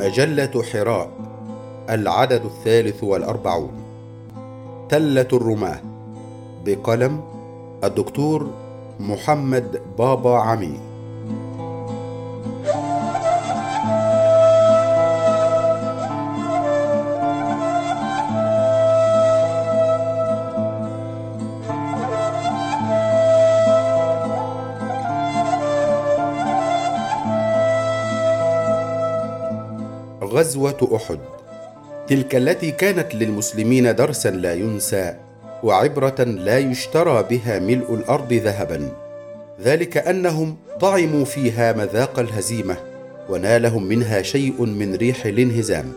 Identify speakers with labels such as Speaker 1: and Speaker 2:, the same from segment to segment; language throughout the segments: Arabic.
Speaker 1: مجلة حراء العدد الثالث والأربعون. تلة الرماة. بقلم الدكتور محمد بابا عمي غزوة أحد. تلك التي كانت للمسلمين درسا لا ينسى وعبرة لا يشترى بها ملء الأرض ذهبا. ذلك أنهم طعموا فيها مذاق الهزيمة ونالهم منها شيء من ريح الانهزام.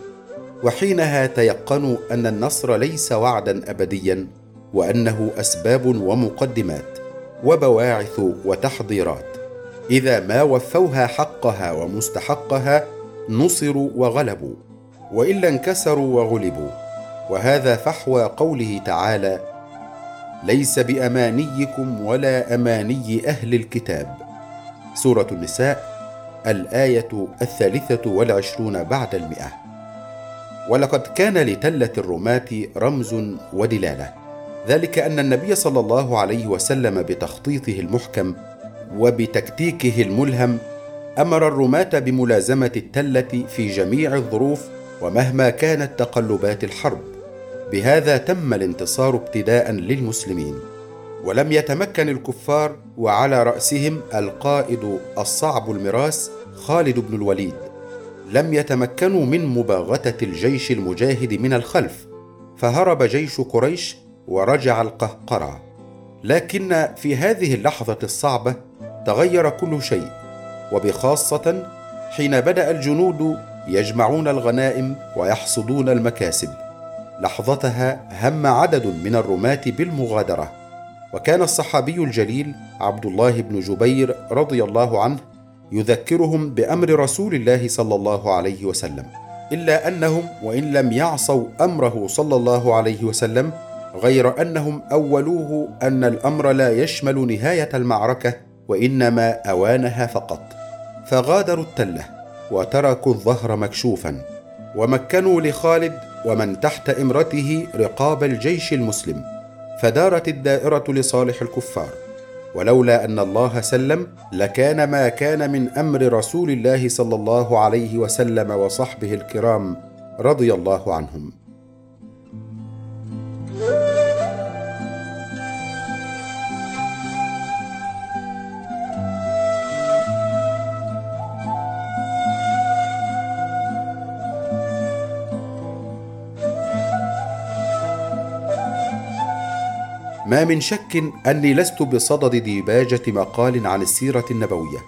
Speaker 1: وحينها تيقنوا أن النصر ليس وعدا أبديا وأنه أسباب ومقدمات وبواعث وتحضيرات. إذا ما وفوها حقها ومستحقها نصروا وغلبوا والا انكسروا وغلبوا. وهذا فحوى قوله تعالى ليس بأمانيكم ولا أماني أهل الكتاب. سورة النساء الآية الثالثة والعشرون بعد المئة. ولقد كان لتلة الرماة رمز ودلالة. ذلك أن النبي صلى الله عليه وسلم بتخطيطه المحكم وبتكتيكه الملهم أمر الرماة بملازمة التلة في جميع الظروف ومهما كانت تقلبات الحرب. بهذا تم الانتصار ابتداء للمسلمين. ولم يتمكن الكفار وعلى رأسهم القائد الصعب المراس خالد بن الوليد. لم يتمكنوا من مباغتة الجيش المجاهد من الخلف. فهرب جيش قريش ورجع القهقرى. لكن في هذه اللحظة الصعبة تغير كل شيء. وبخاصة حين بدأ الجنود يجمعون الغنائم ويحصدون المكاسب لحظتها هم عدد من الرماة بالمغادرة. وكان الصحابي الجليل عبد الله بن جبير رضي الله عنه يذكرهم بأمر رسول الله صلى الله عليه وسلم إلا أنهم وإن لم يعصوا أمره صلى الله عليه وسلم غير أنهم أولوه أن الأمر لا يشمل نهاية المعركة وإنما أوانها فقط. فغادروا التلة وتركوا الظهر مكشوفا ومكنوا لخالد ومن تحت امرته رقاب الجيش المسلم فدارت الدائرة لصالح الكفار. ولولا أن الله سلم لكان ما كان من أمر رسول الله صلى الله عليه وسلم وصحبه الكرام رضي الله عنهم. ما من شك أني لست بصدد ديباجة مقال عن السيرة النبوية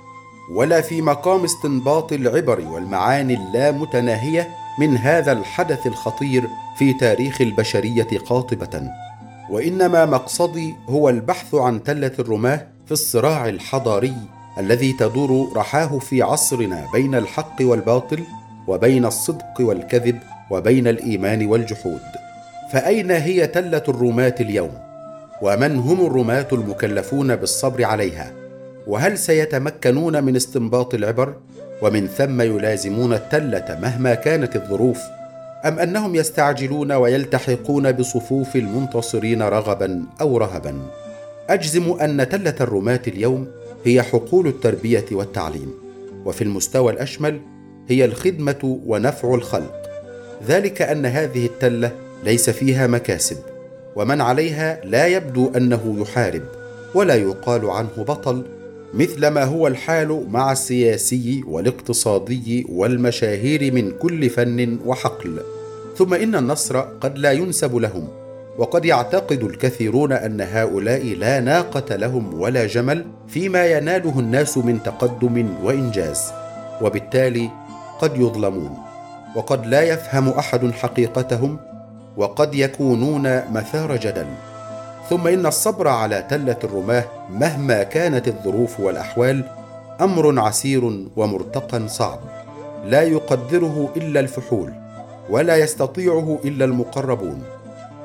Speaker 1: ولا في مقام استنباط العبر والمعاني اللامتناهية من هذا الحدث الخطير في تاريخ البشرية قاطبة. وإنما مقصدي هو البحث عن تلة الرماة في الصراع الحضاري الذي تدور رحاه في عصرنا بين الحق والباطل وبين الصدق والكذب وبين الإيمان والجحود. فأين هي تلة الرماة اليوم؟ ومن هم الرماة المكلفون بالصبر عليها؟ وهل سيتمكنون من استنباط العبر؟ ومن ثم يلازمون التلة مهما كانت الظروف؟ أم أنهم يستعجلون ويلتحقون بصفوف المنتصرين رغبا أو رهبا؟ أجزم أن تلة الرماة اليوم هي حقول التربية والتعليم وفي المستوى الأشمل هي الخدمة ونفع الخلق. ذلك أن هذه التلة ليس فيها مكاسب. ومن عليها لا يبدو أنه يحارب ولا يقال عنه بطل مثل ما هو الحال مع السياسي والاقتصادي والمشاهير من كل فن وحقل. ثم إن النصر قد لا ينسب لهم وقد يعتقد الكثيرون أن هؤلاء لا ناقة لهم ولا جمل فيما يناله الناس من تقدم وإنجاز وبالتالي قد يظلمون وقد لا يفهم أحد حقيقتهم وقد يكونون مثار جدل. ثم إن الصبر على تلة الرماة مهما كانت الظروف والأحوال أمر عسير ومرتقى صعب. لا يقدره إلا الفحول ولا يستطيعه إلا المقربون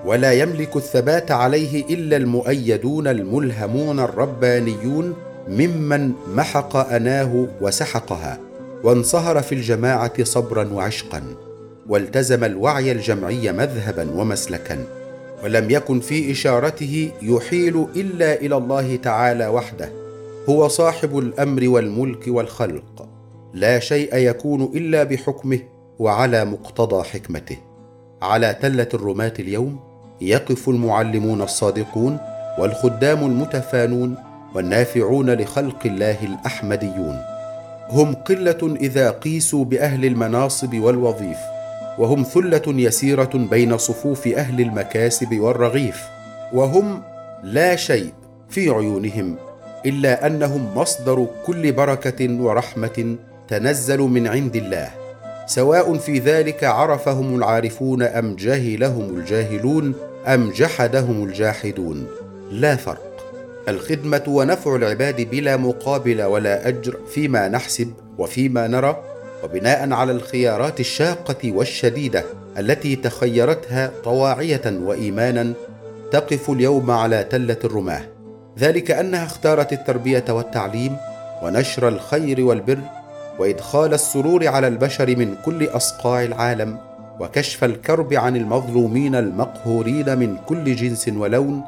Speaker 1: ولا يملك الثبات عليه إلا المؤيدون الملهمون الربانيون ممن محق أناه وسحقها وانصهر في الجماعة صبرا وعشقا. والتزم الوعي الجمعي مذهبا ومسلكا ولم يكن في إشارته يحيل إلا إلى الله تعالى وحده هو صاحب الأمر والملك والخلق لا شيء يكون إلا بحكمه وعلى مقتضى حكمته. على تلة الرماة اليوم يقف المعلمون الصادقون والخدام المتفانون والنافعون لخلق الله الأحمديون. هم قلة إذا قيسوا بأهل المناصب والوظيف وهم ثلة يسيرة بين صفوف أهل المكاسب والرغيف وهم لا شيء في عيونهم إلا أنهم مصدر كل بركة ورحمة تنزل من عند الله. سواء في ذلك عرفهم العارفون أم جهلهم الجاهلون أم جحدهم الجاحدون. لا فرق. الخدمة ونفع العباد بلا مقابل ولا أجر فيما نحسب وفيما نرى وبناء على الخيارات الشاقة والشديدة التي تخيرتها طواعية وإيمانا تقف اليوم على تلة الرماة. ذلك أنها اختارت التربية والتعليم ونشر الخير والبر وإدخال السرور على البشر من كل أصقاع العالم وكشف الكرب عن المظلومين المقهورين من كل جنس ولون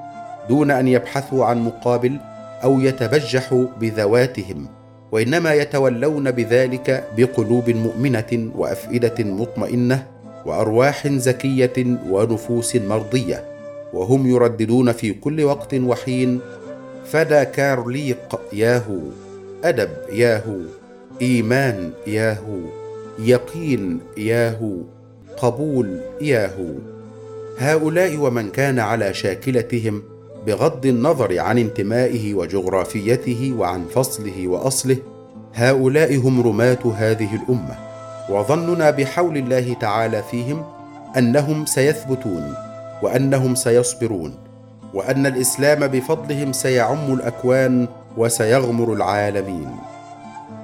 Speaker 1: دون أن يبحثوا عن مقابل أو يتبجحوا بذواتهم. وإنما يتولون بذلك بقلوب مؤمنة وأفئدة مطمئنة وأرواح زكية ونفوس مرضية وهم يرددون في كل وقت وحين فدا كارليق ياهو أدب ياهو إيمان ياهو يقين ياهو قبول ياهو. هؤلاء ومن كان على شاكلتهم بغض النظر عن انتمائه وجغرافيته وعن فصله وأصله هؤلاء هم رماة هذه الأمة وظننا بحول الله تعالى فيهم أنهم سيثبتون وأنهم سيصبرون وأن الإسلام بفضلهم سيعم الأكوان وسيغمر العالمين.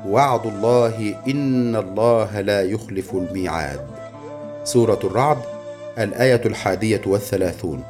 Speaker 1: وعد الله إن الله لا يخلف الميعاد. سورة الرعد الآية الحادية والثلاثون.